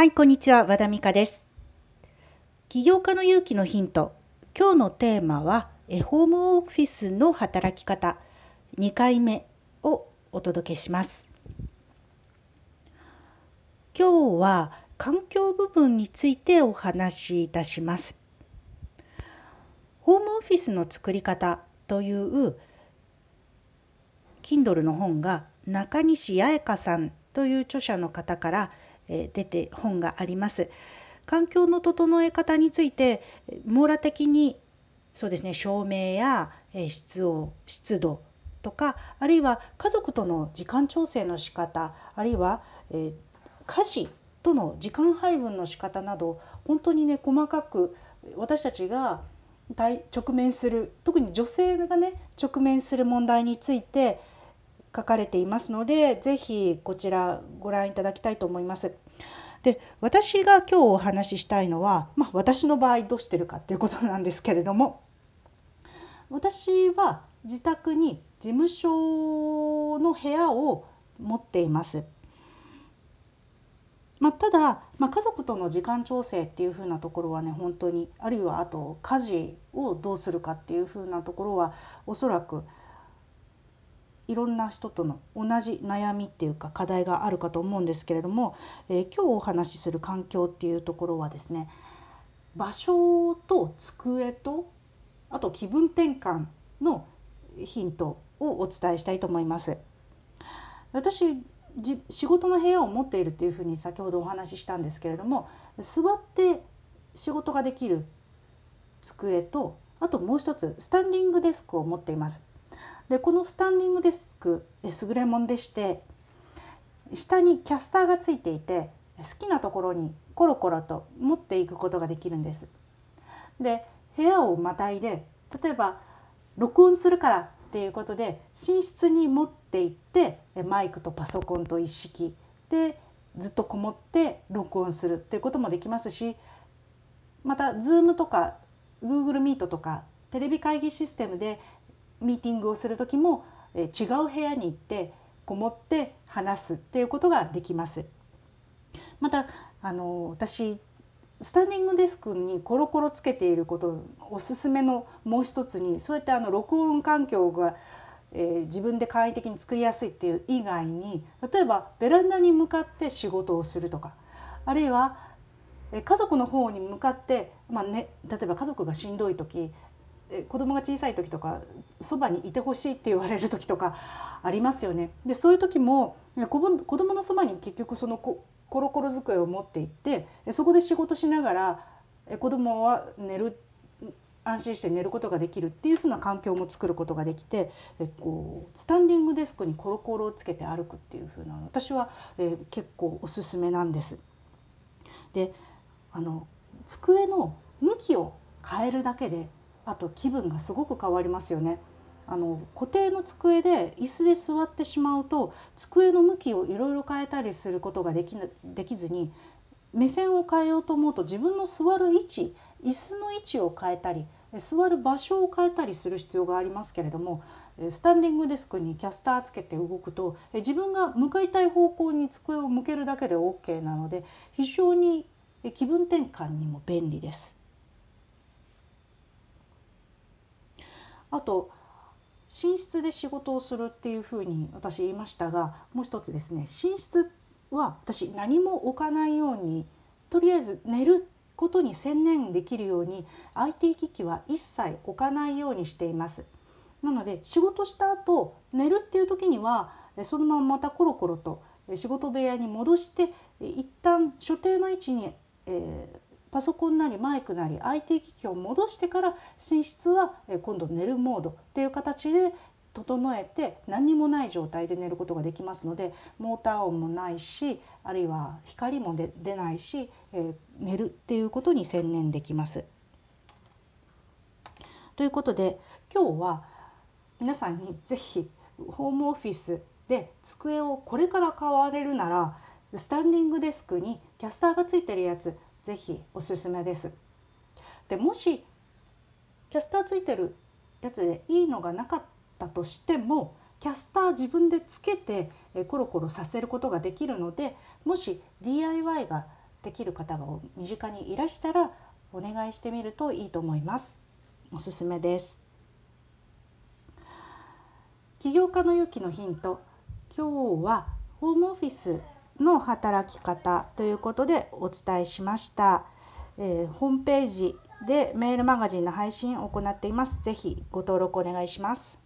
はい、こんにちは。和田美香です。起業家の勇気のヒント。今日のテーマは、えホームオフィスの働き方2回目をお届けします。今日は環境部分についてお話しいたします。ホームオフィスの作り方という Kindle の本が中西八重香さんという著者の方からえ出て本があります。環境の整え方について網羅的にそうですね照明や室温湿度とかあるいは家族との時間調整の仕方あるいは、えー家事との時間配分の仕方など本当にね細かく私たちが直面する特に女性がね直面する問題について書かれていますのでぜひこちらご覧いただきたいと思います。で私が今日お話ししたいのは、まあ、私の場合どうしてるかっていうことなんですけれども私は自宅に事務所の部屋を持っています。まあ、ただ、まあ、家族との時間調整っていう風なところはね本当にあるいはあと家事をどうするかっていう風なところはおそらくいろんな人との同じ悩みっていうか課題があるかと思うんですけれども、えー今日お話しする環境っていうところはですね場所と机とあと気分転換のヒントをお伝えしたいと思います。私じ仕事の部屋を持っているっていうふうに先ほどお話ししたんですけれども座って仕事ができる机とあともう一つスタンディングデスクを持っています。でこのスタンディングデスク優れもんでして下にキャスターがついていて好きなところにコロコロと持っていくことができるんです。で部屋をまたいで例えば録音するからっていうことで寝室に持って行ってマイクとパソコンと一式でずっとこもって録音するっていうこともできますしまた Zoom とか Google Meet とかテレビ会議システムでミーティングをする時もえ違う部屋に行ってこもって話すっていうことができます。またあの私スタンディングデスクにコロコロつけていることおすすめのもう一つにそうやってあの録音環境が、えー自分で簡易的に作りやすいっていう以外に例えばベランダに向かって仕事をするとかあるいは家族の方に向かって、まあね、例えば家族がしんどい時子供が小さい時とかそばにいてほしいって言われる時とかありますよね。でそういう時も子ぼ子供のそばに結局そのココロコロ机を持って行ってえそこで仕事しながらえ子供は寝る安心して寝ることができるっていうふうな環境も作ることができてえこうスタンディングデスクにコロコロをつけて歩くっていうふうな私は、え結構おすすめなんです。であの机の向きを変えるだけであと気分がすごく変わりますよね。あの固定の机で椅子で座ってしまうと机の向きをいろいろ変えたりすることができできずに目線を変えようと思うと自分の座る位置椅子の位置を変えたり座る場所を変えたりする必要がありますけれどもスタンディングデスクにキャスターつけて動くと自分が向かいたい方向に机を向けるだけで OK なので非常に気分転換にも便利です。あと寝室で仕事をするっていうふうに私言いましたがもう一つですね寝室は私何も置かないようにとりあえず寝ることに専念できるように IT 機器は一切置かないようにしています。なので仕事した後寝るっていう時にはそのまままたコロコロと仕事部屋に戻してえ一旦所定の位置に、えーパソコンなりマイクなり IT 機器を戻してから寝室は今度寝るモードっていう形で整えて何にもない状態で寝ることができますのでモーター音もないしあるいは光も出出ないし、えー寝るっていうことに専念できます。ということで今日は皆さんにぜひホームオフィスで机をこれから買われるならスタンディングデスクにキャスターがついてるやつぜひおすすめです。でもしキャスターついてるやつでいいのがなかったとしてもキャスター自分でつけてコロコロさせることができるのでもし DIY ができる方が身近にいらしたらお願いしてみるといいと思います。おすすめです。起業家の勇気のヒント今日はホームオフィスの働き方ということでお伝えしました、えー、ホームページでメールマガジンの配信を行っています。ぜひご登録お願いします。